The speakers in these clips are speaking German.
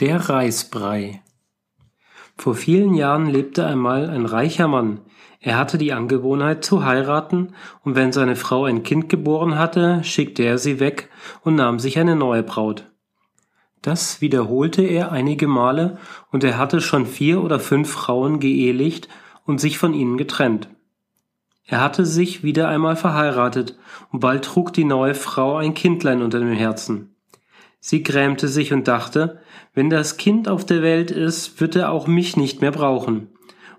Der Reisbrei Vor vielen Jahren lebte einmal ein reicher Mann. Er hatte die Angewohnheit zu heiraten, und wenn seine Frau ein Kind geboren hatte, schickte er sie weg und nahm sich eine neue Braut. Das wiederholte er einige Male, und er hatte schon vier oder fünf Frauen geehelicht und sich von ihnen getrennt. Er hatte sich wieder einmal verheiratet, und bald trug die neue Frau ein Kindlein unter dem Herzen. Sie grämte sich und dachte, wenn das Kind auf der Welt ist, wird er auch mich nicht mehr brauchen.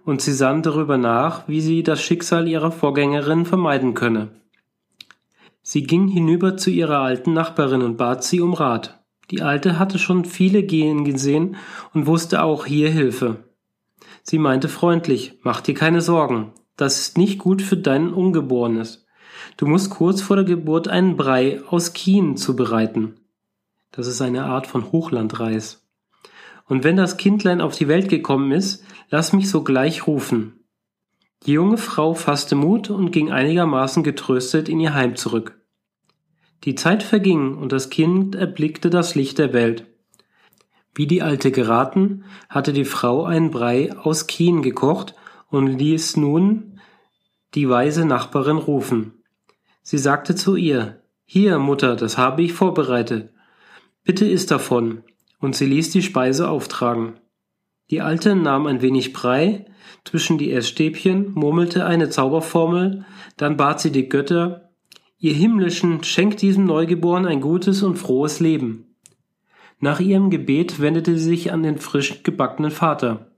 Und sie sann darüber nach, wie sie das Schicksal ihrer Vorgängerin vermeiden könne. Sie ging hinüber zu ihrer alten Nachbarin und bat sie um Rat. Die Alte hatte schon viele gehen gesehen und wusste auch hier Hilfe. Sie meinte freundlich, mach dir keine Sorgen, das ist nicht gut für dein Ungeborenes. Du musst kurz vor der Geburt einen Brei aus Kien zubereiten. Das ist eine Art von Hochlandreis. Und wenn das Kindlein auf die Welt gekommen ist, lass mich sogleich rufen. Die junge Frau fasste Mut und ging einigermaßen getröstet in ihr Heim zurück. Die Zeit verging und das Kind erblickte das Licht der Welt. Wie die Alte geraten, hatte die Frau einen Brei aus Kien gekocht und ließ nun die weise Nachbarin rufen. Sie sagte zu ihr, Hier, Mutter, das habe ich vorbereitet. Bitte iss davon. Und sie ließ die Speise auftragen. Die Alte nahm ein wenig Brei zwischen die Essstäbchen, murmelte eine Zauberformel, dann bat sie die Götter, ihr Himmlischen, schenkt diesem Neugeborenen ein gutes und frohes Leben. Nach ihrem Gebet wendete sie sich an den frisch gebackenen Vater.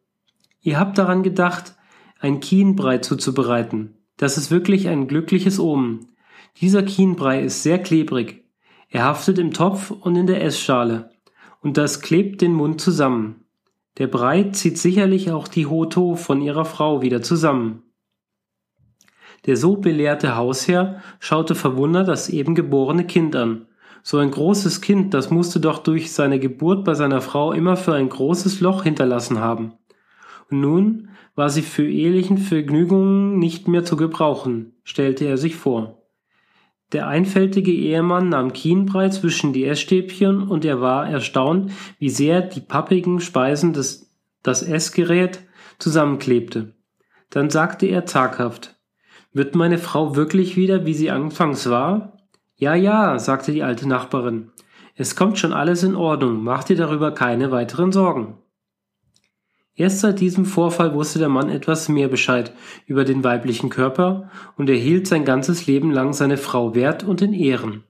Ihr habt daran gedacht, ein Kienbrei zuzubereiten. Das ist wirklich ein glückliches Omen. Dieser Kienbrei ist sehr klebrig. Er haftet im Topf und in der Essschale, und das klebt den Mund zusammen. Der Brei zieht sicherlich auch die Hoto von ihrer Frau wieder zusammen. Der so belehrte Hausherr schaute verwundert das eben geborene Kind an. So ein großes Kind, das musste doch durch seine Geburt bei seiner Frau immer für ein großes Loch hinterlassen haben. Und nun war sie für ehelichen Vergnügungen nicht mehr zu gebrauchen, stellte er sich vor. Der einfältige Ehemann nahm Kienbrei zwischen die Essstäbchen und er war erstaunt, wie sehr die pappigen Speisen des, das Essgerät zusammenklebte. Dann sagte er zaghaft, wird meine Frau wirklich wieder, wie sie anfangs war? Ja, ja, sagte die alte Nachbarin. Es kommt schon alles in Ordnung, mach dir darüber keine weiteren Sorgen. Erst seit diesem Vorfall wusste der Mann etwas mehr Bescheid über den weiblichen Körper und er hielt sein ganzes Leben lang seine Frau wert und in Ehren.